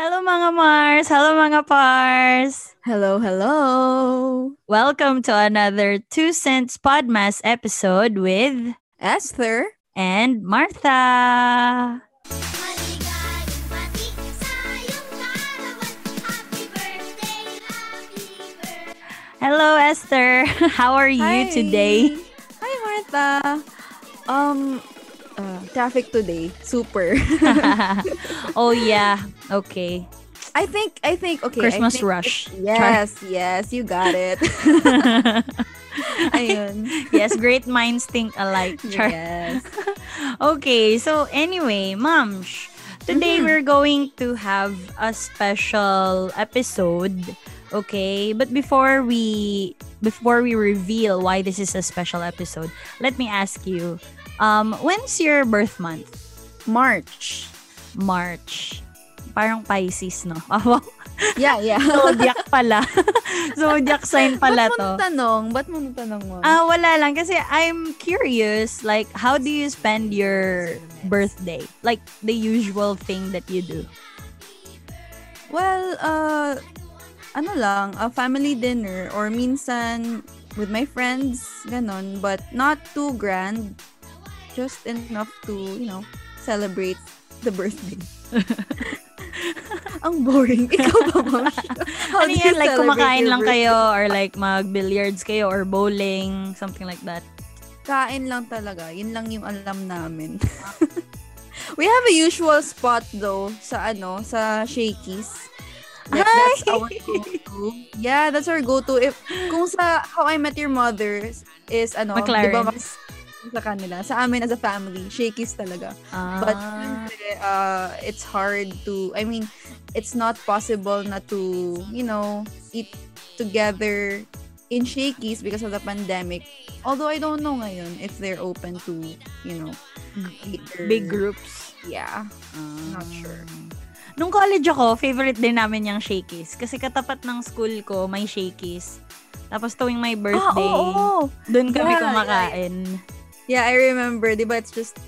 Hello mga Mars! Hello mga Pars! Hello, hello! Welcome to another Two Cents Podmas episode with Esther and Martha. Maligayang bati sa iyong kaarawan. Happy birthday, happy birthday. Hello Esther! How are you Hi. today? Hi, Martha! Um, uh, traffic today. Super. oh yeah, okay. I think, I think, okay. Christmas think rush. Yes, yes, you got it. Ayun. yes, great minds think alike. Char. Yes. Okay, so anyway, Moms, today Mhm. we're going to have a special episode. Okay, but before we before we reveal why this is a special episode, let me ask you, um, when's your birth month? March. March. Parang Pisces, no? Ah. Yeah, yeah. Zodiac pala. Zodiac sign pala Ba't mo to. natanong? Ba't mo natanong mo? Ah, wala lang kasi I'm curious like how do you spend your birthday? Like the usual thing that you do. Well, uh, ano lang, a family dinner or minsan with my friends, ganon, but not too grand. Just enough to, you know, celebrate the birthday. Ang boring. Ikaw ba, Mom? How ano yan? Like kumakain lang birthday? kayo or like mag-billiards kayo or bowling, something like that. Kain lang talaga. Yun lang yung alam namin. We have a usual spot though sa ano, sa Shakey's. Like, that's our go-to. Yeah, that's our go-to. If, kung sa How I Met Your Mother is ano, di ba mas sa kanila. Sa amin as a family, Shakey's talaga. Ah. But uh, it's hard to, I mean, it's not possible na to, you know, eat together in Shakey's because of the pandemic. Although I don't know ngayon if they're open to, you know, either- big groups. Yeah. Not sure. Nung college ako, favorite din namin yung Shakey's. Kasi katapat ng school ko, may Shakey's. Tapos tuwing my birthday, Ah, oo. doon kami Yeah, kumakain. Yeah, I remember. Di ba it's just,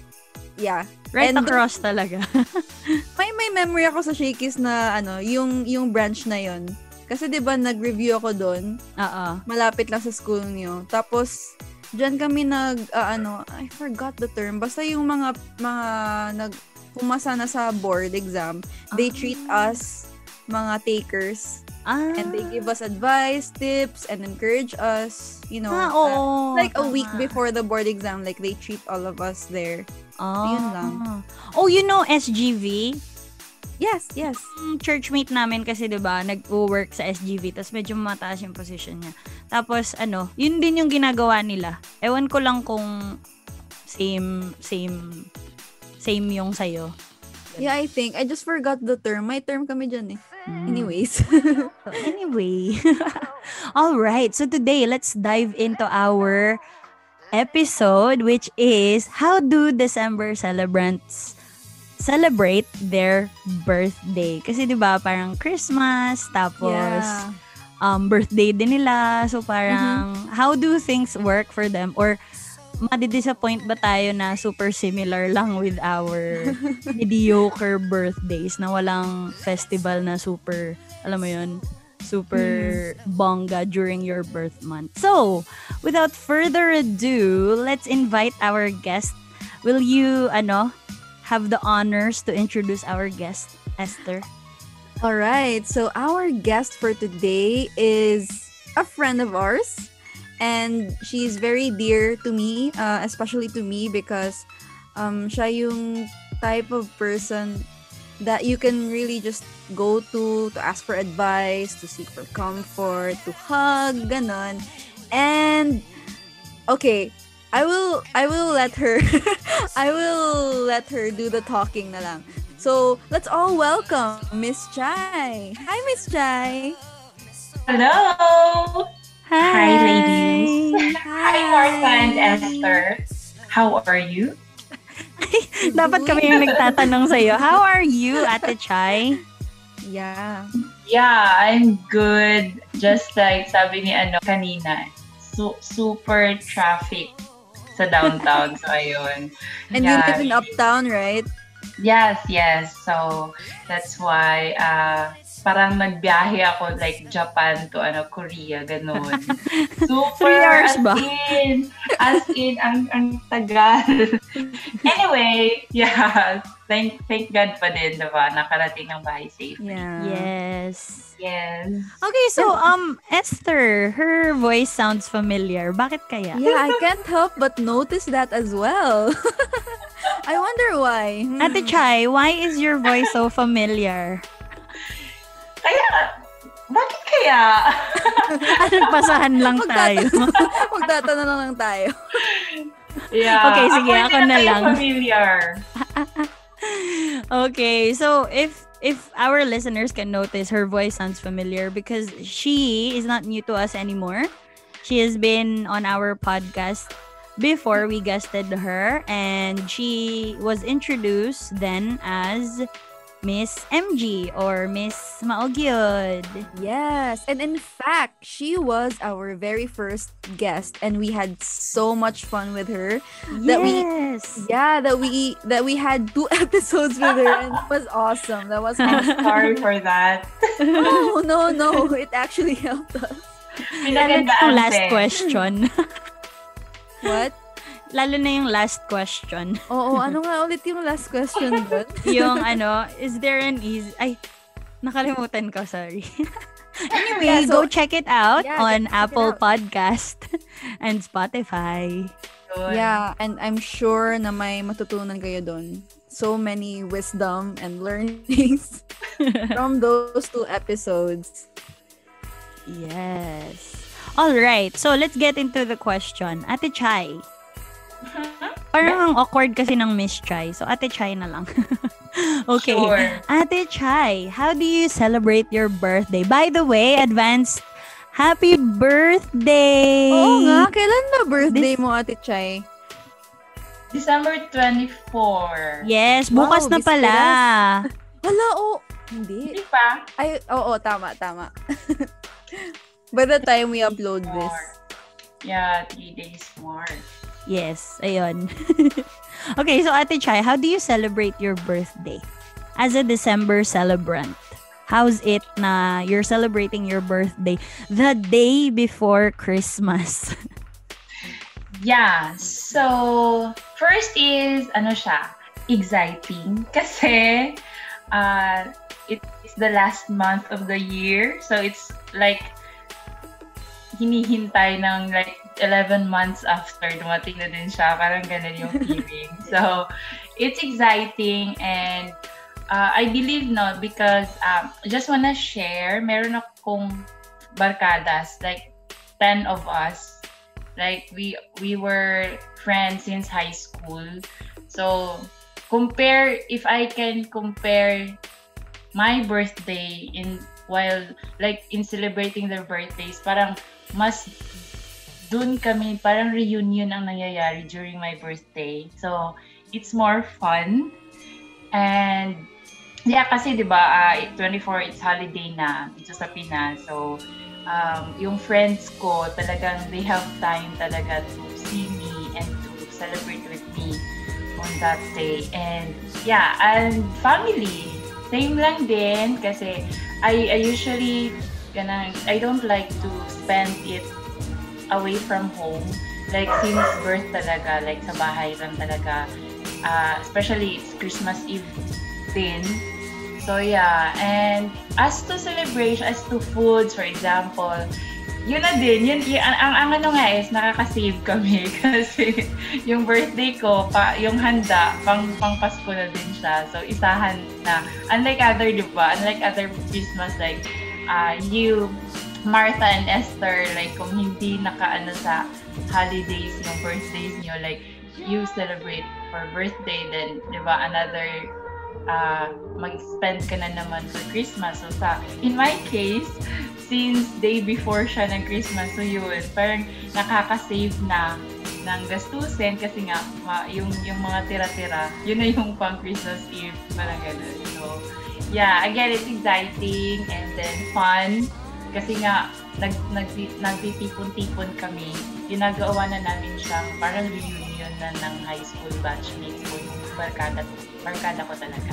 yeah. Right And- across talaga. May may memory ako sa Shakey's na ano, yung yung branch na yon. Kasi 'di ba nag-review ako doon, Oo. malapit lang sa school niyo. Tapos diyan kami nag ah, ano, I forgot the term. Basta yung mga mga nag pumasa na sa board exam, they treat us mga takers Ah. and they give us advice, tips and encourage us, you know. Ah, uh, oo. like a week before the board exam, like they treat all of us there. Ah. Yun lang. Oh, you know SGV? Yes, yes. Yung churchmate namin kasi 'di ba, nag-work sa SGV, tapos medyo mataas yung position niya. Tapos ano, yun din yung ginagawa nila. Ewan ko lang kung same same same yung sayo. Yeah, I think. I just forgot the term. May term kami dyan eh. Mm. Anyways. Anyway, all right. So today, let's dive into our episode, which is how do December celebrants celebrate their birthday? Kasi 'di ba, parang Christmas, tapos yeah. um birthday din nila. So parang how do things work for them or madi-disappoint ba tayo na super similar lang with our mediocre birthdays na walang festival na super, alam mo yun, super bongga during your birth month. So, without further ado, let's invite our guest. Will you, ano, have the honors to introduce our guest, Esther? All right. So our guest for today is a friend of ours. And she's very dear to me, uh, especially to me because um, siya yung type of person that you can really just go to to ask for advice, to seek for comfort, to hug, ganon. And okay, I will I will let her I will let her do the talking na lang. So, let's all welcome Miss Chai. Hi, Miss Chai. Hello! Hi, ladies. Hi. Hi, Martha and Esther. How are you? Dapat kami yung nagtatanong sa'yo. How are you, Ate Chai? Yeah. Yeah, I'm good. Just like sabi ni ano kanina, su- super traffic sa downtown. so, ayun. And you Yeah. live in Uptown, right? Yes, yes. So, that's why uh, parang nagbiyahe ako like Japan to ano Korea, ganun. Super, Three hours as ba? in, as in, ang, ang tagal. anyway, yeah. Thank, thank God pa din, diba? Nakarating ng bahay safe. Yeah. Yes. Yes. Okay, so um Esther, her voice sounds familiar. Bakit kaya? Yeah, I can't help but notice that as well. I wonder why. Hmm. Ate Chai, why is your voice so familiar? Kaya, bakit kaya? Nagpasahan lang tayo. Magtatanong lang lang tayo. Yeah. Okay, sige, ako hindi na kayo lang. familiar. okay, so if if our listeners can notice, her voice sounds familiar because she is not new to us anymore. She has been on our podcast before we guested her, and she was introduced then as Miss MG or Miss Maogyod. Yes, and in fact, she was our very first guest, and we had so much fun with her. That we- yes. Yeah, that we that we had two episodes with her, and it was awesome. That was I'm awesome. sorry for that. no, no, no. It actually helped us. Lalo na yung Pinagandaan last question. What? Lalo na yung last question. Oo, ano nga ulit yung last question doon? yung ano, is there an easy... Ay, nakalimutan ko, sorry. anyway, Yeah, go so- check it out Yeah, on Apple out. Podcast and Spotify. Yun. Yeah, and I'm sure na may matutunan kayo doon. So many wisdom and learnings from those two episodes. Yes. All right, so let's get into the question. Ate Chai. Parang ang awkward kasi ng Miss Chai. So, Ate Chai na lang. okay. Sure. Ate Chai, how do you celebrate your birthday? By the way, advance happy birthday! Oo nga, kailan na birthday This- mo, Ate Chay? December 24. Yes, bukas Wow, na pala. Hala, oh. Hindi. Hindi pa? Ay, oo, tama, tama. By the time we upload this. More. Yeah, three days more. Yes, ayun. okay, so Ate Chai, how do you celebrate your birthday? As a December celebrant, how's it na you're celebrating your birthday the day before Christmas? Yeah. So, first is, ano siya, exciting. Kasi, uh, it's the last month of the year. So, it's like, hinihintay ng like 11 months after dumating na din siya. Parang ganun yung feeling. so, it's exciting and uh, I believe no because um, just wanna share, meron akong barkadas, like 10 of us. Like we we were friends since high school. So compare if I can compare my birthday in while like in celebrating their birthdays, parang mas dun kami, parang reunion ang nangyayari during my birthday. So, it's more fun. And, yeah, kasi di ba, uh, 24, it's holiday na dito sa Pinas. So, um, yung friends ko, talagang they have time talaga to see me and to celebrate with me on that day. And, yeah, and family. Same lang din kasi I, I usually gonna, I don't like to spend it away from home. Like, since birth talaga, like, sa bahay lang talaga. Uh, especially, it's Christmas Eve din. So, yeah. And as to celebration, as to foods, for example, yun na din, yun, yun ang, ang, ang ano nga is, nakaka-save kami kasi yung birthday ko, pa, yung handa, pang, pang Pasko na din siya. So, isahan na. Unlike other, di ba? Unlike other Christmas, like, uh, you, Martha and Esther, like, kung hindi nakaano sa holidays yung birthdays nyo, like, you celebrate for birthday, then, di ba, another uh, mag-spend ka na naman for Christmas. So, sa, in my case, since day before siya ng Christmas, so yun, parang nakaka-save na ng gastusin kasi nga, ma, yung, yung mga tira-tira, yun na yung pang Christmas Eve, parang ganun. So, yeah, again, it's exciting and then fun. Kasi nga, nag, nag, nagtitipon-tipon kami. Ginagawa na namin siyang parang reunion na ng high school batchmates ko, yung barkada barkada ko talaga.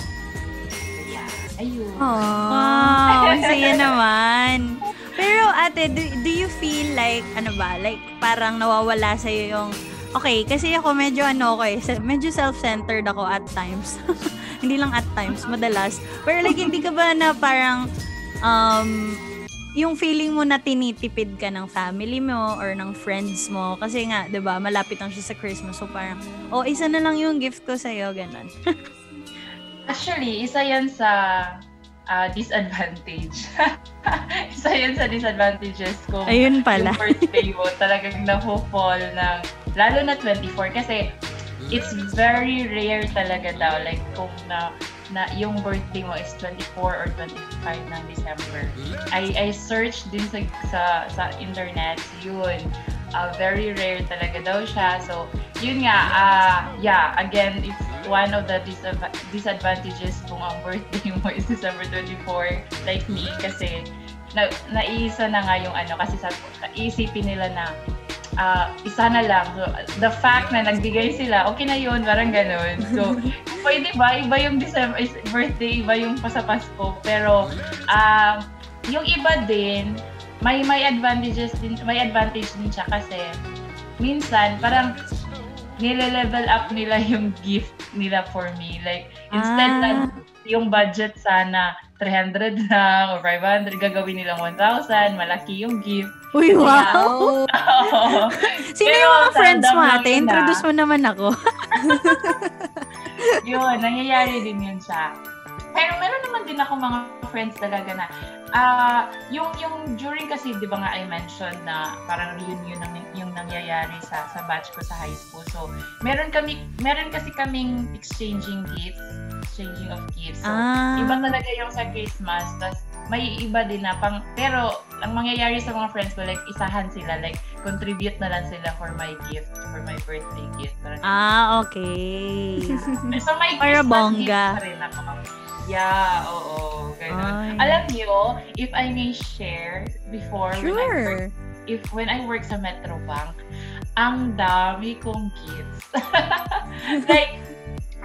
Yeah. Ayun. Wow, ang saya naman. Pero ate, do, do you feel like, ano ba, like parang nawawala sa'yo yung, okay, kasi ako medyo ano ko eh, medyo self-centered ako at times. hindi lang at times, madalas. Pero like, hindi ka ba na parang, um, yung feeling mo na tinitipid ka ng family mo or ng friends mo kasi nga 'di ba malapit lang siya sa Christmas so parang oh isa na lang yung gift ko sa iyo ganun Actually, isa yan sa ah, disadvantage. isa yan sa disadvantages ko. ayun pala Yung birthday mo talagang na-fall ng, lalo na 24 kasi it's very rare talaga daw. Like kung na, na yung birthday mo is 24 or 25 ng December. I, I searched din sa, sa, sa internet, yun. Ah, very rare talaga daw siya. So, yun nga, ah yeah, again, it's one of the disadva- disadvantages kung ang birthday mo is December 24, like me, kasi na, naisa na nga yung ano, kasi sa, isipin nila na ah, isa na lang. So, the fact na nagbigay sila, okay na yun, parang ganun. So, pwede ba? Iba yung December, birthday, iba yung pa sa Pasko. Pero, ah, yung iba din, may may advantages din, may advantage din siya kasi minsan parang nile-level up nila yung gift nila for me. Like, instead Ah. na yung budget sana 300 lang or 500, gagawin nilang 1,000, malaki yung gift. uy Wow. wow sino Pero yung mga sa friends mo ate introduce mo naman ako yun, nangyayari din yun siya. Pero meron naman din ako mga friends talaga na ah yung yung during kasi 'di ba nga I mentioned na parang reunion ang yung nangyayari sa sa batch ko sa high school. So, meron kami meron kasi kaming exchanging gifts, exchanging of gifts. So, ah iba talaga yung sa Christmas. tas may iba din na pang pero ang mangyayari sa mga friends ko like isahan sila like contribute na lang sila for my gift for my birthday gift Parang ah okay So may Para Christmas bongga. gift pa rin ako. Yeah, oo, ganun. Ay. Alam niyo, if I may share before when I work, Sure. if when I work sa Metro Bank, ang dami kong gifts. like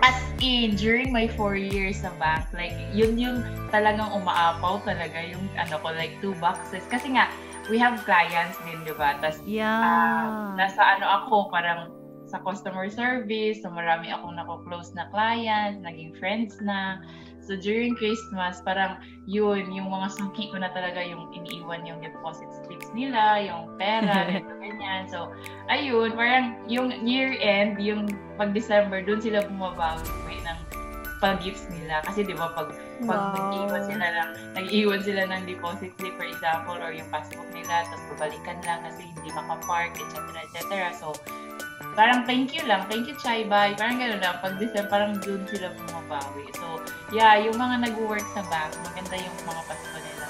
as in during my four years sa bank, like yun yung talagang umaapaw talaga yung ano ko like two boxes kasi nga we have clients din, 'di ba? Ah, yeah nasa ano ako, parang sa customer service, so marami akong nako-close na clients, naging friends na. So during Christmas, parang yun, yung mga suki ko na talaga yung iniiwan yung deposit slips nila, yung pera, ito, ganyan. So, ayun, parang yung year-end, yung pag-December, dun sila bumabawi ng pag-gifts nila. Kasi di ba, pag, pag Wow. nag-iwan sila ng, nag-iwan sila ng deposit slip, for example, or yung passbook nila, tapos babalikan lang kasi hindi makapark, etc. etc. So, parang thank you lang, thank you Chai Bye, parang gano'n lang, pag December, parang dun sila bumabawi. So, yeah, yung mga nag-work sa bank, maganda yung mga pasko nila.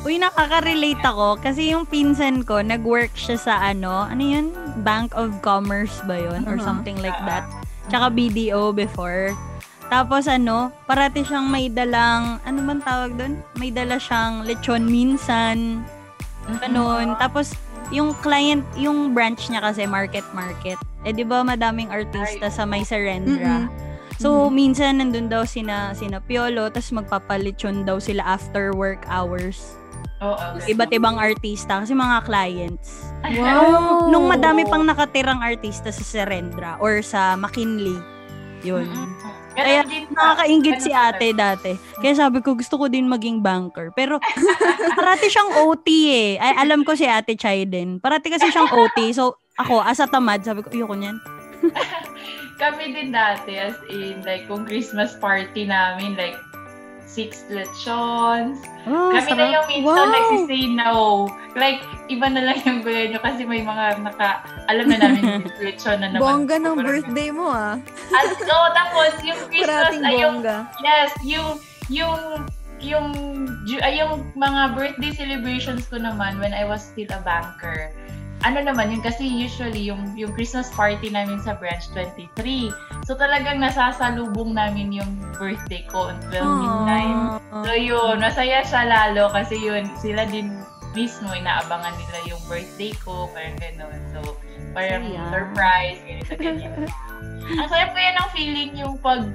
Uy, nakaka-relate ako kasi yung pinsan ko, nag-work siya sa ano, ano yun? Bank of Commerce ba yun? Or Uh-huh. something like Ah, that. Tsaka BDO before. Tapos ano, parati siyang may dalang, ano man tawag doon? May dala siyang lechon minsan, ganun. Tapos, yung client, yung branch niya kasi market-market. Eh, di ba madaming artista sa may Serendra? So, minsan nandun daw sina, sina Piolo, tapos magpapalechon daw sila after work hours. Oo. Iba't ibang artista kasi mga clients. Wow. Nung madami pang nakatirang artista sa Serendra or sa McKinley. Yun. Kaya Nakakaingit si ate dati. Kaya sabi ko, gusto ko din maging banker. Pero, parati siyang OT eh. Ay, alam ko si ate Chai din. Parati kasi siyang OT. So, ako, as a tamad, sabi ko, ayoko niyan. Kami din dati, as in, like, kung Christmas party namin, like, six lechons. Oh, Kami na sarap. yung minsan Wow. nagsisay no. Like, iba na lang yung gulay nyo kasi may mga naka, alam na namin, lechon na naman. Bongga ng Parang- birthday mo ah. At, oh, tapos, yung Christmas, ay, yung, yes, yung, yung, yung, ay, yung mga birthday celebrations ko naman when I was still a banker, ano naman yun, kasi usually yung, yung Christmas party namin sa branch 23. So talagang nasasalubong namin yung birthday ko on 12 midnight. So yun, masaya siya lalo kasi yun, sila din mismo inaabangan nila yung birthday ko, parang gano'n. So, Parang Saya. surprise, ganito, ganyan. Ang saya po yan ang feeling yung pag,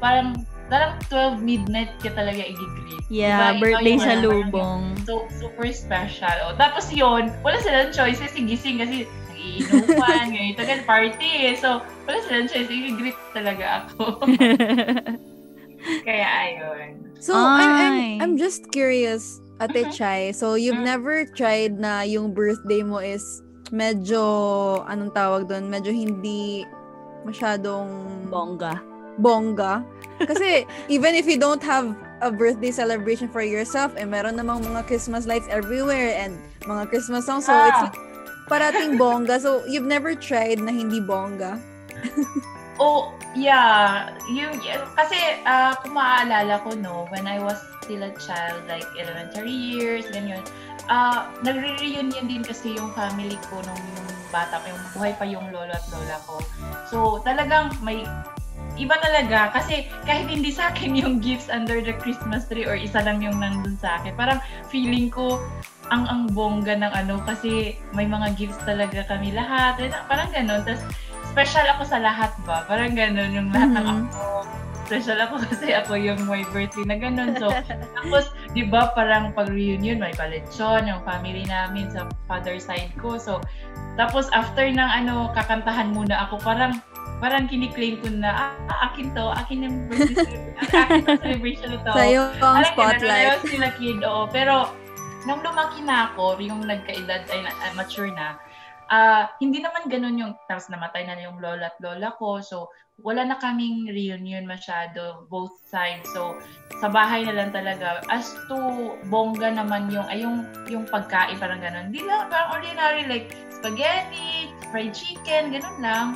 parang, parang 12 midnight ka talaga i-greet. Yeah, Diba? Birthday sa lubong. So, super special. O, tapos yun, wala silang choice kasi gising kasi nag-iinuman, ganito, ganito, party eh. So, wala silang choice. I-greet talaga ako. Kaya ayun. So, I'm, I'm, Ay. I'm just curious, Ate Mhm. Chai. So, you've Mhm. never tried na yung birthday mo is medyo, anong tawag doon, medyo hindi masyadong Bongga. Bongga. Kasi, even if you don't have a birthday celebration for yourself, eh, meron namang mga Christmas lights everywhere and mga Christmas songs. So, Ah. it's parating bongga. So, you've never tried na hindi bongga? Oh, yeah. Yung, kasi ah, kung maaalala ko, no, when I was still a child, like elementary years, ganyan, ah nagre-reunion din kasi yung family ko nung yung bata ko, yung buhay pa yung lolo at lola ko. So, talagang may iba talaga kasi kahit hindi sa akin yung gifts under the Christmas tree or isa lang yung nandun sa akin, parang feeling ko ang ang bongga ng ano kasi may mga gifts talaga kami lahat. Parang ganun. Tapos special ako sa lahat ba? Parang ganun yung lahat ng Mhm. ako. Special ako kasi ako yung may birthday na ganun. So, tapos, di ba, parang pag-reunion, may paletsyon, yung family namin sa father side ko. So, tapos after ng ano, kakantahan muna ako, parang parang kiniklaim ko na, ah, akin to, akin yung birthday celebration, akin to. Sa'yo ang Parang spotlight. ayaw sila kid, oo. Pero, nung lumaki na ako, yung nagkaedad, ay na- ay, mature na, ah hindi naman ganun yung, tapos namatay na yung lola at lola ko. So, wala na kaming reunion masyado, both sides. So, sa bahay na lang talaga. As to, bongga naman yung, ay yung, yung pagkain, parang ganun. Hindi lang, parang ordinary, like, spaghetti, fried chicken, ganun lang.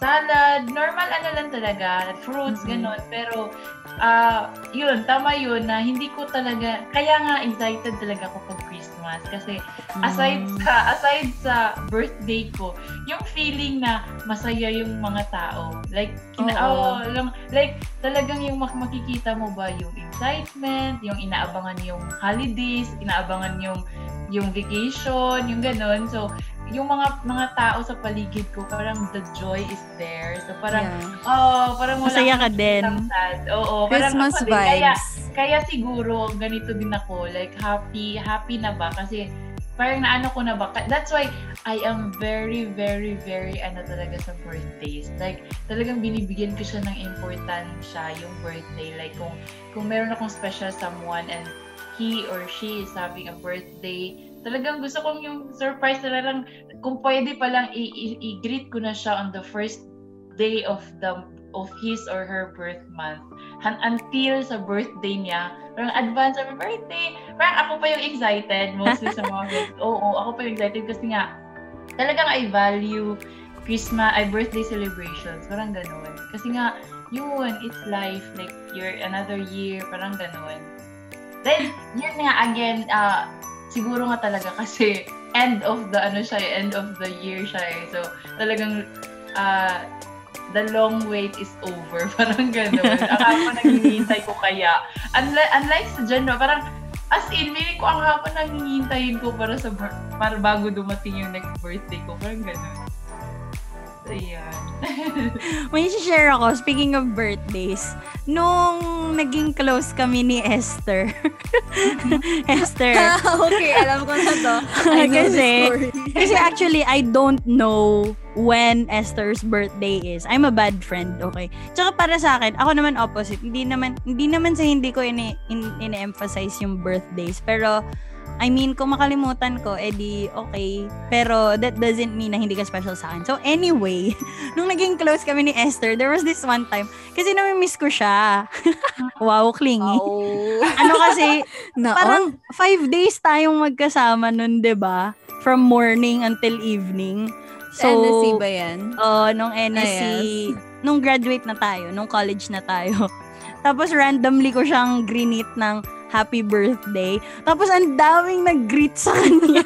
Salad, normal ano lang talaga, fruits, Mhm. ganun. Pero, ah yun, tama yun na hindi ko talaga, kaya nga excited talaga ako pag Christmas. Kasi aside Mm. sa aside sa birthday ko, yung feeling na masaya yung mga tao. Like kina oh, lang like talagang yung mak- makikita mo ba yung excitement, yung inaabangan yung holidays, inaabangan yung yung vacation, yung ganun. So, yung mga mga tao sa paligid ko, parang the joy is there. So, parang, Yeah. oh, parang wala Masaya ka din. sad. Oo, parang Christmas ako din. Kaya, vibes. kaya siguro ganito din ako, like happy, happy na ba kasi parang naano ko na ba. That's why I am very, very, very ano talaga sa birthdays. Like talagang binibigyan ko siya ng importansya yung birthday. Like kung kung meron akong special someone and he or she is having a birthday, talagang gusto kong yung surprise na lang, kung pwede pa lang i- i- i-greet ko na siya on the first day of the of his or her birth month Han- until sa birthday niya, parang advance happy birthday. Parang ako pa yung excited mostly sa mga birth- Oo, ako pa yung excited kasi nga talagang I value Christmas, ay birthday celebrations. Parang ganun. Kasi nga, yun, it's life. Like, you're another year. Parang ganun. Then, yun nga, again, ah, siguro nga talaga kasi end of the, ano siya, eh, end of the year siya eh. So, talagang, ah, the long wait is over. Parang gano'n. Ang hapon naghihintay ko kaya. Unlike, unlike sa January, parang as in, meaning ko ang hapon nanghihintayin ko para sa para bago dumating yung next birthday ko. Parang gano'n. So, yan. May share ako, speaking of birthdays, nung naging close kami ni Esther. Esther. okay, alam ko na to. I know Kasi-. Kasi actually, I don't know when Esther's birthday is. I'm a bad friend, okay? Tsaka para sa akin, ako naman opposite. Hindi naman, hindi naman sa hindi ko ini, in, emphasize yung birthdays. Pero, I mean, kung makalimutan ko, edi okay. Pero that doesn't mean na hindi ka special sa akin. So anyway, nung naging close kami ni Esther, there was this one time, kasi nami-miss ko siya. wow, clingy. Oh. Ano kasi, Naon? parang five days tayong magkasama nun, ba? From morning until evening. Sa NSC ba yan? Oh, nung NSC, Ah, nung graduate na tayo, nung college na tayo. Tapos randomly ko siyang grinit ng happy birthday. Tapos ang daming nag-greet sa kanya.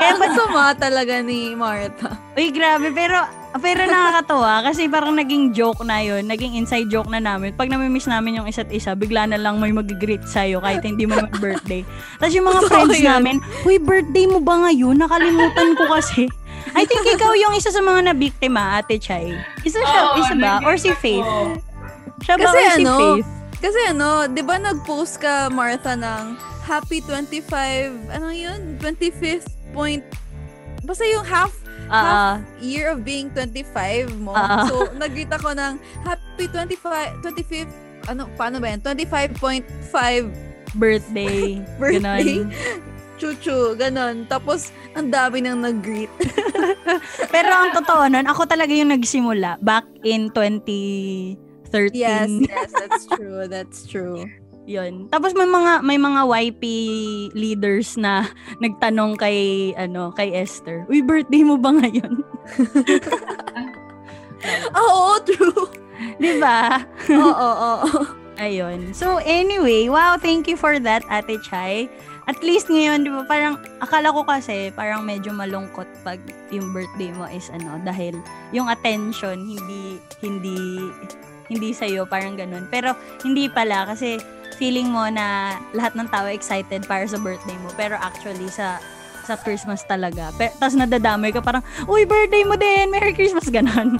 Kaya ba't suma talaga ni Martha? Uy, grabe. Pero, pero nakakatawa kasi parang naging joke na yun. Naging inside joke na namin. Pag namimiss namin yung isa't isa, bigla na lang may mag-greet sa'yo kahit hindi mo naman birthday. Tapos yung mga Totoo friends yun. namin, Uy, birthday mo ba ngayon? Nakalimutan ko kasi. I think ikaw yung isa sa mga nabiktima, Ate Chay. Isa siya, Oo, isa ba? Or si Faith? Siya ba Kasi or si ano, Faith? Kasi ano, di ba nag-post ka, Martha, ng happy 25, ano yun? 25th point, basta yung half Ah, year of being 25 mo. Ah. so, nag-greet ako ng happy 25, 25th, ano, paano ba yan? 25.5 birthday. birthday. Ganon. Chuchu, ganon. Tapos, ang dami nang nag-greet. Pero ang totoo nun, ako talaga yung nagsimula back in 2013. yes, yes, that's true. That's true. Yun. Tapos may mga may mga YP leaders na nagtanong kay ano, kay Esther. Uy, birthday mo ba ngayon? Oo, true. 'Di ba? Oo, oo, oo. Ayun. So anyway, wow, thank you for that, Ate Chai. At least ngayon, di ba, parang, akala ko kasi, parang medyo malungkot pag yung birthday mo is ano, dahil yung attention, hindi, hindi, hindi sa'yo, parang ganun. Pero, hindi pala, kasi feeling mo na lahat ng tao excited para sa birthday mo. Pero actually, sa sa Christmas talaga. Pero, tapos nadadamay ka parang, uy, birthday mo din! Merry Christmas! Ganon.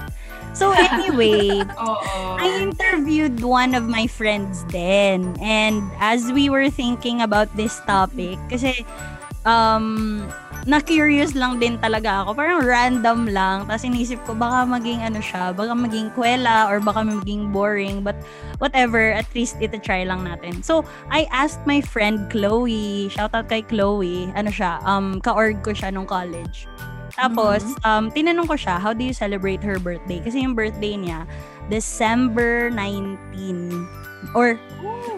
So anyway. I interviewed one of my friends then. And as we were thinking about this topic, kasi um, na-curious lang din talaga ako. Parang random lang. Tapos inisip ko, baka maging ano siya, baka maging kwela or baka maging boring. But whatever, at least ito try lang natin. So, I asked my friend Chloe, shout out kay Chloe, ano siya, um, ka-org ko siya nung college. Tapos, um, tinanong ko siya, how do you celebrate her birthday? Kasi yung birthday niya, December 19. Or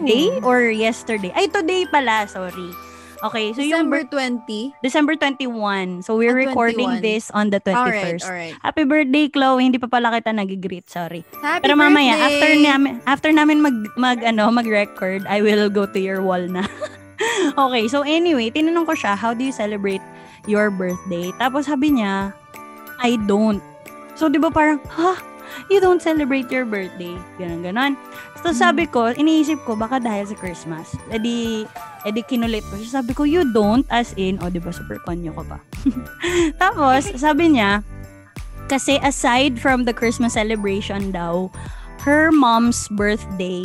day or yesterday. Ay, today pala, sorry. Okay, so yung December bir- 20. December 21. So we're Ah, recording 21. this on the 21st. Alright, alright. Happy birthday, Chloe. Hindi pa pala kita nag-greet, sorry. Happy Pero mamaya, birthday! after namin, after namin mag, mag, ano, mag-record, I will go to your wall na. okay, so anyway, tinanong ko siya, how do you celebrate your birthday? Tapos sabi niya, I don't. So, di ba parang, ha? You don't celebrate your birthday? Ganon, ganon. So, sabi ko, iniisip ko, baka dahil sa Christmas. Edi, edi kinulit ko siya. Sabi ko, you don't, as in, o, di ba, super konyo ko pa. Tapos, sabi niya, kasi aside from the Christmas celebration daw, her mom's birthday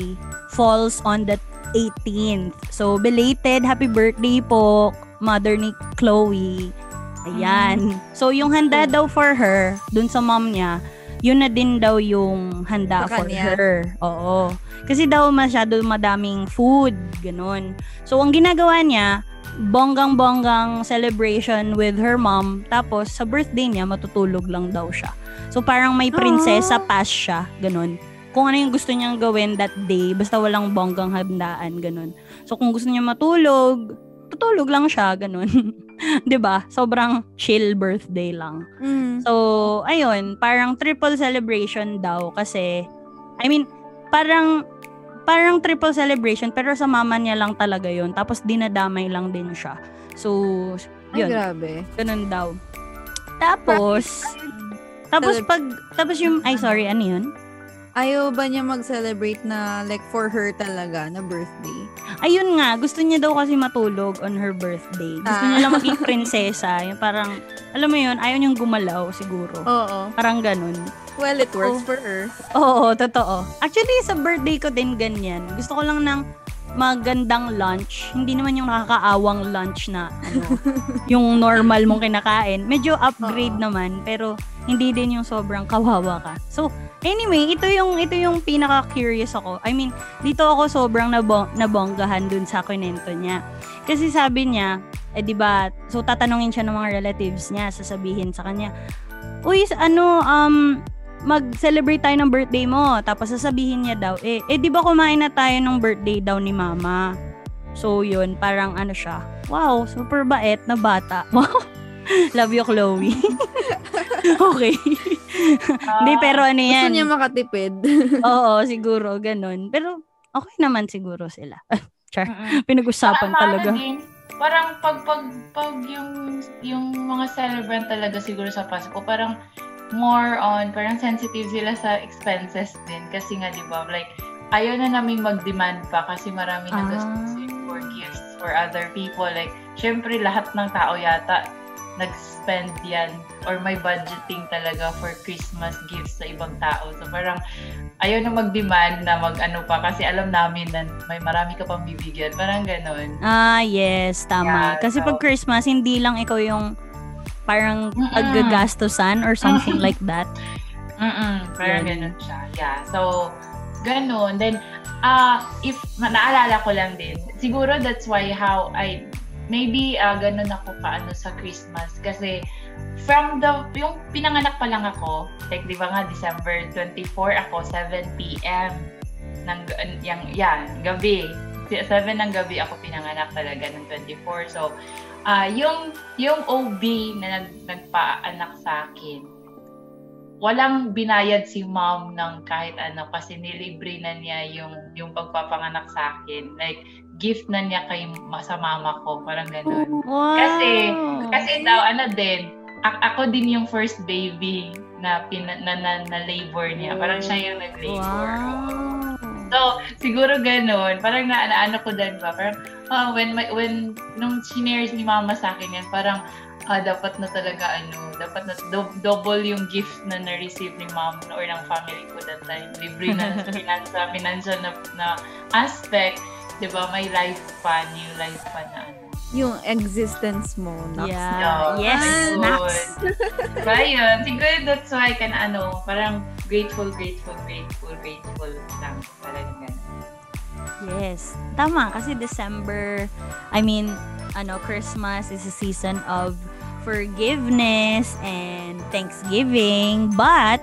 falls on the 18th. So, belated happy birthday po, mother ni Chloe. Ayan. So, yung handa daw for her, dun sa mom niya, yun na din daw yung handa Sa for kanya. her. Oo. Kasi daw masyado madaming food, ganun. So, ang ginagawa niya, bonggang-bonggang celebration with her mom. Tapos, sa birthday niya, matutulog lang daw siya. So, parang may prinsesa Ah. pass siya, ganun. Kung ano yung gusto niyang gawin that day, basta walang bonggang handaan, ganun. So, kung gusto niya matulog, tutulog lang siya, ganun. 'Di ba Sobrang chill birthday lang. Mm. So, ayun, parang triple celebration daw kasi, I mean, parang, parang triple celebration pero sa mama niya lang talaga yon Tapos dinadamay lang din siya. So, Ay, yun, grabe. ganun daw. Tapos, tapos pag, tapos yung, ay sorry, ano yun? Ayaw ba niya mag-celebrate na like for her talaga na birthday? Ayun nga, gusto niya daw kasi matulog on her birthday. Gusto Ah. niya lang maging prinsesa. Yung parang, alam mo yun, ayaw niyang gumalaw siguro. Oo. Parang ganun. Well, it Oh. works for her. Oo, totoo. Actually, sa birthday ko din ganyan. Gusto ko lang ng magandang lunch. Hindi naman yung nakakaawang lunch na ano, yung normal mong kinakain. Medyo upgrade Oo. naman, pero hindi din yung sobrang kawawa ka. So, anyway, ito yung ito yung pinaka-curious ako. I mean, dito ako sobrang nabong, nabonggahan dun sa kwento niya. Kasi sabi niya, eh di ba, so tatanungin siya ng mga relatives niya, sasabihin sa kanya, Uy, ano, um, mag-celebrate tayo ng birthday mo. Tapos sasabihin niya daw, eh, eh di ba kumain na tayo ng birthday daw ni mama? So, yun, parang ano siya, wow, super bait na bata. Wow. Love you, Chloe. okay. Hindi, pero ano Gusto yan. niya makatipid. Oo, siguro, ganun. Pero, okay naman siguro sila. Char, Mm-mm. pinag-usapan Tama talaga. na din. Parang pag, pag, pag yung, yung mga celebrant talaga siguro sa Pasko, parang more on, parang sensitive sila sa expenses din. Kasi nga, di ba, like, ayaw na namin mag-demand pa kasi marami na Ah. gastusin for gifts for other people. Like, syempre, lahat ng tao yata nag-spend yan or may budgeting talaga for Christmas gifts sa ibang tao. So parang ayaw na mag-demand na mag-ano pa kasi alam namin na may marami ka pang bibigyan. Parang ganon. Ah, yes, tama. Yeah, Kasi so- pag Christmas, hindi lang ikaw yung parang paggagastosan or something like that. Mm-mm, parang Yan. ganun siya. Yeah. So, ganun. Then, ah if naalala ko lang din, siguro that's why how I, maybe uh, ganun ako paano sa Christmas. Kasi, from the, yung pinanganak pa lang ako, like, di ba nga, December 24 ako, 7 p.m. ng, yung, yan, gabi. 7 ng gabi ako pinanganak talaga ng 24. So, ah yung, yung OB na nag, nagpaanak sa akin, walang binayad si mom ng kahit ano kasi nilibre na niya yung yung pagpapanganak sa akin. Like gift na niya kay sa mama ko, parang ganun. Wow. Kasi kasi daw ano din, ako din yung first baby na pina, na, na, na labor niya. Parang siya yung nag-labor. Wow. So, siguro ganun. Parang na, naano ko din ba? Parang, ah, when, my, when, nung shinare ni mama sa akin yan, parang, ah, dapat na talaga, ano, dapat na do- double yung gift na na-receive ni mom or ng family ko that time. Libre na sa financial, financial na, na aspect. Di ba? May life pa, new life pa na ano. Yung existence mo. Nox. Yeah. Yeah. Yes. Nax. Diba yun? Siguro that's why ka na ano, parang grateful, grateful, grateful, grateful lang. Parang ganun. Yes. Tama, kasi December, I mean, ano, Christmas is a season of forgiveness and Thanksgiving. But,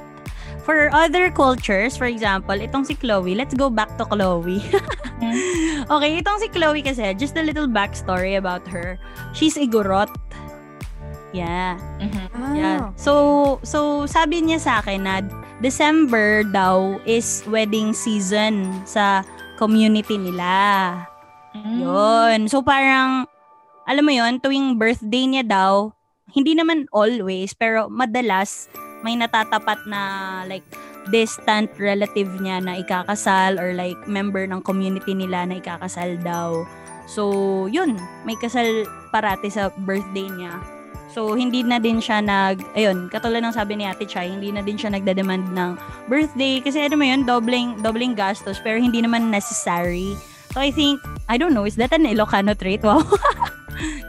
for other cultures, for example, itong si Chloe, let's go back to Chloe. okay, itong si Chloe kasi, just a little backstory about her. She's Igorot. Yeah. Mhm. Ah. Yeah. So, so sabi niya sa akin na December daw is wedding season sa community nila. Mm. Yun. So parang alam mo yon tuwing birthday niya daw, hindi naman always, pero madalas may natatapat na like distant relative niya na ikakasal or like member ng community nila na ikakasal daw. So, yun, may kasal parati sa birthday niya. So, hindi na din siya nag, ayun, katulad ng sabi ni Ate Chai, hindi na din siya nagdademand ng birthday. Kasi ano mo yun, dobling, dobling gastos, pero hindi naman necessary. So, I think, I don't know, is that an Ilocano trait? Wow.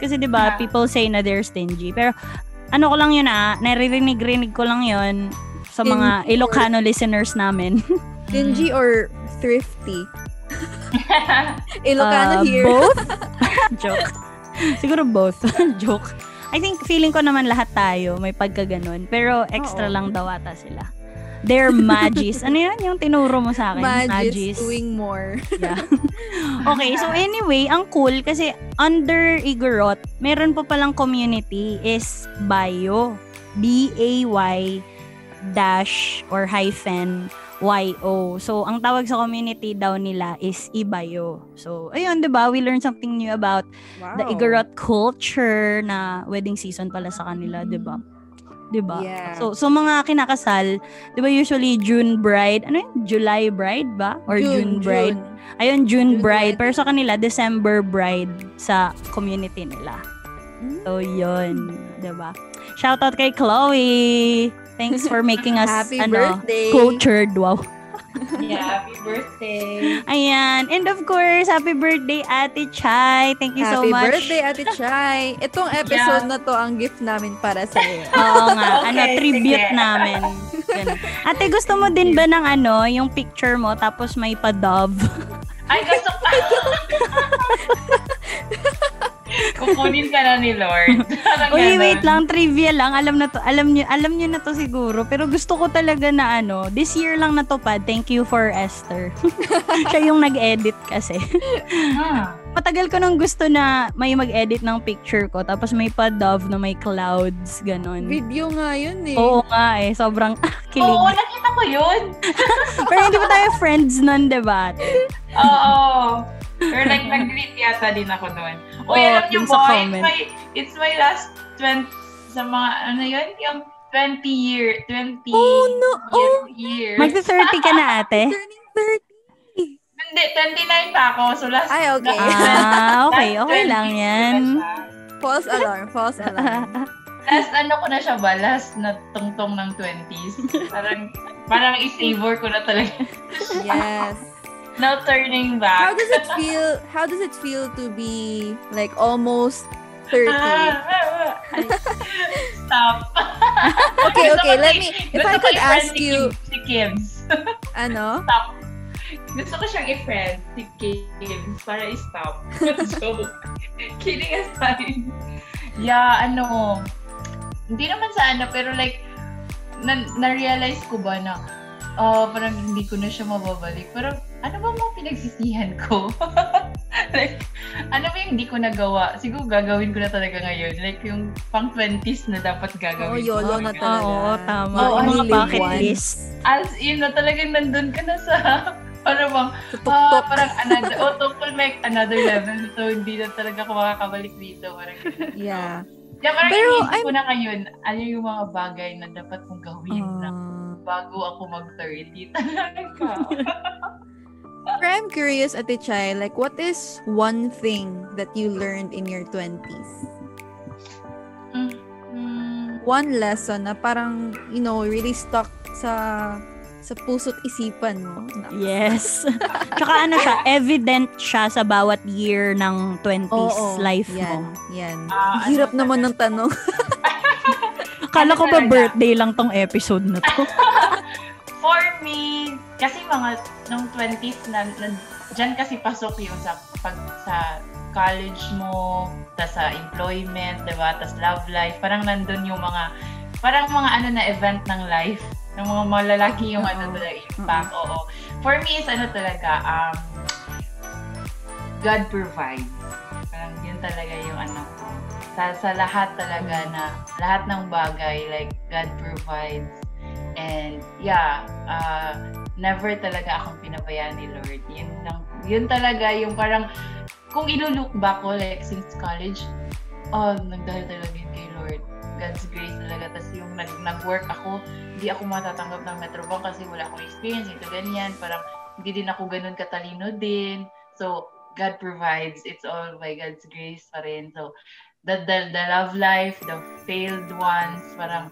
Kasi 'di ba Yeah. people say na they're stingy. Pero ano ko lang yun ah, naririnig-rinig ko lang yun sa mga Stingy or- Ilocano listeners namin. Stingy or thrifty? Ilocano Uh, here. Both? Joke. Siguro both. Joke. I think feeling ko naman lahat tayo may pagkaganon. Pero extra Oo. lang daw ata sila. They're magis. ano yun? Yung tinuro mo sa akin? Magis doing more. Yeah. okay, so anyway, ang cool kasi under Igorot, meron pa palang community is Bayo. B-A-Y dash or hyphen Y-O. So, ang tawag sa community daw nila is Ibayo. So, ayun, di ba? We learned something new about Wow. the Igorot culture na wedding season pala sa kanila, 'di ba? 'Di ba? Yeah. So so mga kinakasal, 'di ba usually June bride, ano yun? July bride ba? Or June, bride? Ayun, June, June bride. Pero sa kanila, December bride sa community nila. Mm. So, yun. 'di ba? Shout out kay Chloe! Thanks for making us, Happy ano, birthday. cultured. Wow. yeah, happy birthday. Ayan. And of course, happy birthday, Ate Chai. Thank you so Happy much. birthday, Ate Chai. Itong episode na to ang gift namin para sa iyo. Oo nga. ano, Okay, tribute sige. namin. Ganun. Ate, gusto mo din ba ng ano, yung picture mo tapos may pa-dove? Ay, gusto ko. Kukunin ka na ni Lord. Parang Uy, ganun. wait lang, trivia lang. Alam na to, alam niyo, alam niyo na to siguro. Pero gusto ko talaga na ano, this year lang natupad. Thank you for Esther. Siya yung nag-edit kasi. Ah, Matagal ko nang gusto na may mag-edit ng picture ko. Tapos may pa-dove na may clouds, ganon. Video nga yun eh. Oo nga eh, sobrang kilig. Oo, nakita ko yun. Pero hindi pa tayo friends nun, diba? Oo. Or like, nag-greet yata din ako doon. Uy, Oo, alam niyo po, it's comment. my, it's my last 20, sa mga, ano yun, yung 20 year, 20 Oh, no. year, Oh. years. Magti-30 ka na, ate? Turning 30. Hindi, 29 pa ako. So last, Ay, okay. last Ah, okay. last Okay lang 20 yan. False alarm, false alarm. last ano ko na siya ba? Last na tungtong ng 20s. Parang, parang i-savor ko na talaga. Yes. No turning back. How does it feel? How does it feel to be like almost 30? Ah, ay, Stop. Okay, okay. Let me. If I could ask you, Si Kims. ano? Stop. Gusto ko siyang i-friend si Kims para i-stop. Joke. Kidding aside. Yeah, ano. Hindi naman sa ano, pero like, na- na-realize ko ba na ah parang hindi ko na siya mababalik. Parang, ano ba mga pinagsisihan ko? like, ano ba yung hindi ko nagawa? Siguro gagawin ko na talaga ngayon. Like, yung pang 20s na dapat Oo, gagawin. ko. YOLO na talaga. Oo, tama. Oo, Yung mga bucket list. As in, na talagang nandun ka na sa, parang bang, ah, Tutok-tok. parang another, oh, tukol like another level. So, hindi na talaga ako makakabalik dito. Parang, Yeah. yeah, parang Pero ko na ngayon, ano yung mga bagay na dapat kong gawin na Ah. Bago ako mag-30 talaga. Pero I'm curious, Ate Chai, like what is one thing that you learned in your 20s? Mm, mm, One lesson na parang, you know, really stuck sa sa puso't isipan mo. Yes. Tsaka ano siya, evident siya sa bawat year ng 20s Oo, life yan, mo. Yan. Ang Hirap ano naman ng tanong. Akala ko ba talaga? birthday lang tong episode na to? For me, kasi mga nung 20s na, na dyan kasi pasok yung sa pag sa college mo, tas sa employment, 'di ba? Tas love life, parang nandun yung mga parang mga ano na event ng life ng mga malalaki yung ano talaga impact. Oo. For me is ano talaga um God provides. Parang yun talaga yung ano ko. Sa, sa lahat talaga na lahat ng bagay like God provides. And yeah uh, never talaga akong pinabayaan ni Lord. Yun lang yun talaga yung parang kung ilo-look back ko like since college oh nagdahil talaga yun kay Lord. God's grace talaga. Tapos yung nag, nag-work ako hindi ako matatanggap ng Metrobank kasi wala akong experience ito ganyan. Parang hindi din ako ganun katalino din. So God provides. It's all by God's grace pa rin. So the, the, the love life, the failed ones, parang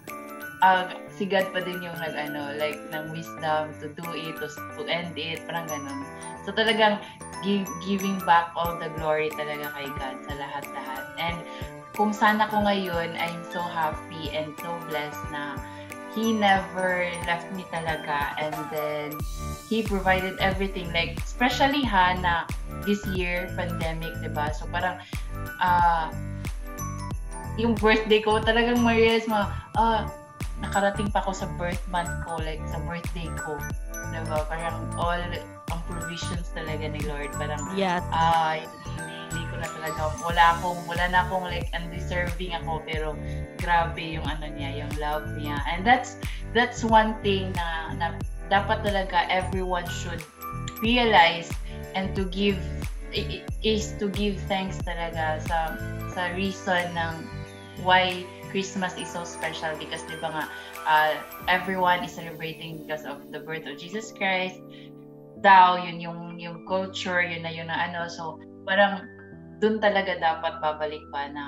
ah, si God pa din yung nag ano, like ng wisdom to do it, to, to end it, parang ganun. So talagang give, giving back all the glory talaga kay God sa lahat-lahat. And kung sana ko ngayon, I'm so happy and so blessed na He never left me talaga and then He provided everything like especially ha na this year pandemic 'di ba so parang ah yung birthday ko, talagang ma-realize mo, ah, nakarating pa ako sa birth month ko, like sa birthday ko. Diba? Parang all ang provisions talaga ni Lord. Parang, Yeah. ah, hindi, hindi ko na talaga, wala akong, wala na akong like undeserving ako, pero grabe yung ano niya, yung love niya. And that's, that's one thing na, na dapat talaga everyone should realize and to give is to give thanks talaga sa sa reason ng why Christmas is so special because di ba nga uh, everyone is celebrating because of the birth of Jesus Christ. Daw yun yung yung culture yun na yun na ano. So parang dun talaga dapat babalik pa na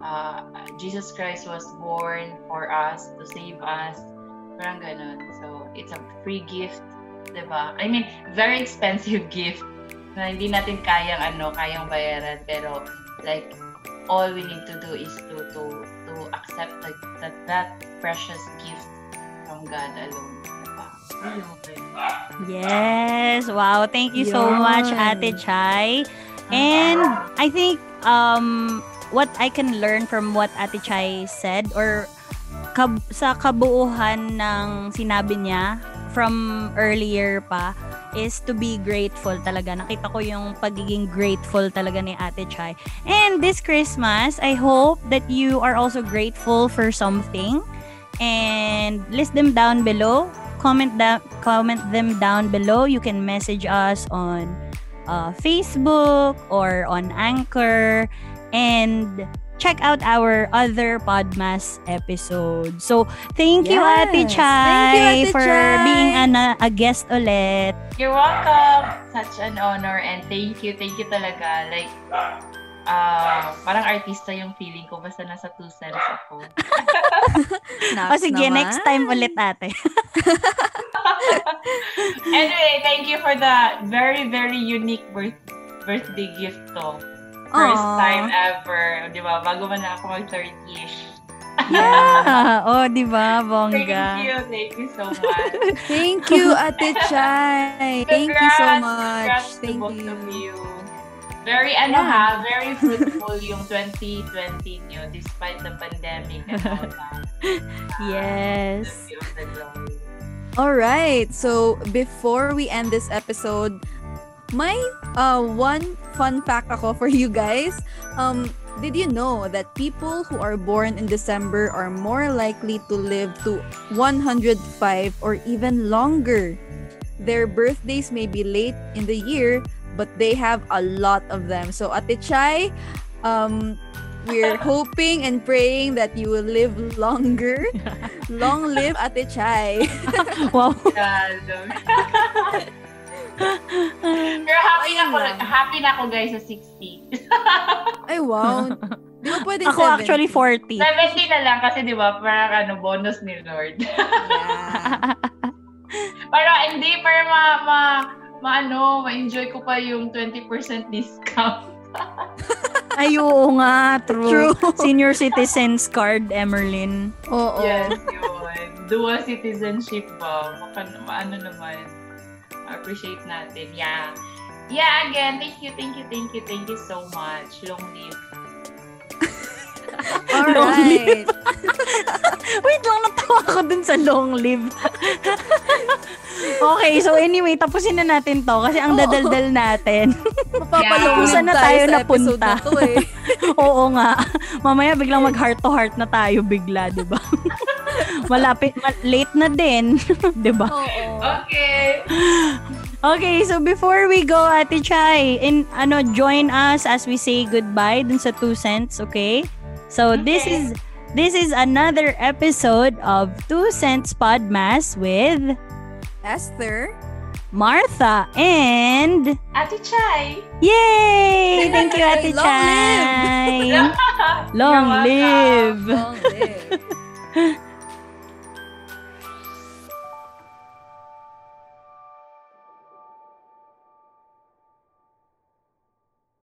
uh, Jesus Christ was born for us to save us. Parang ganun. So it's a free gift diba I mean very expensive gift na hindi natin kayang ano kayang bayaran. Pero like all we need to do is to to to accept that that, that precious gift from God alone diba. Yes. Wow. Thank you so much. Ate Chai. And I think um what I can learn from what Ate Chai said or kab- sa kabuuhan ng sinabi niya from earlier pa is to be grateful talaga. Nakita ko yung pagiging grateful talaga ni Ate Chai. And this Christmas, I hope that you are also grateful for something and list them down below. Comment down comment them down below. You can message us on uh, Facebook or on Anchor and check out our other Podmas episodes. So, thank you Ate Yes. Chai Thank you, Ate for Chai. being an, a guest ulit. You're welcome. Such an honor and thank you. Thank you talaga. Like, uh, parang artista yung feeling ko basta nasa two cents ako. O sige, next time ulit ate. anyway, thank you for the very, very unique birth birthday gift to. First Aw. time ever. Di ba? Bago man ako mag-30ish. Yeah. oh, di ba? Thank Bongga. you. Thank you so much. Thank you, Ate Chai. Thank you so much. Congrats to Thank both you. of you. Very, ano Yeah. ha, very fruitful yung 2020 nyo despite the pandemic and all that. Yes. To. All right. So before we end this episode, my uh one fun fact ako for you guys. Um did you know that people who are born in December are more likely to live to 105 or even longer? Their birthdays may be late in the year, but they have a lot of them. So Ate Chai, um we're hoping and praying that you will live longer. Long live Ate Chai. Wow. Pero happy na Ayun ako, lang. happy na ako guys sa 60. Ay, wow. Di ba pwede Ako actually 40. 70 na lang kasi di ba parang ano, bonus ni Lord. Yeah. para hindi, para ma, ma, ma ano, ma-enjoy ko pa yung 20% discount. Ay, oo nga. True. True. Senior Citizens Card, Emerlyn. Oo. Yes, yun. Dual citizenship ba? Maka, ano naman. Appreciate natin. Yeah. Yeah, again, thank you, thank you, thank you, thank you so much. Long live. Long Alright. Wait lang, natawa ako dun sa long live. okay, so anyway, tapusin na natin to kasi ang dadaldal natin. Saan na tayo tayo sa episode napunta? na to eh. Oo nga. Mamaya biglang mag heart to heart na tayo bigla, 'di ba? Malapit, ma- late na din, 'di ba? Oo. Okay. Okay, so before we go, Ate Chai, in ano join us as we say goodbye dun sa 2 cents, okay? So this Okay. is this is another episode of 2 cents Podmas with Esther. Martha and Ate Chai. Yay! Thank you, Ate Long Chai. live! Long live. Long live.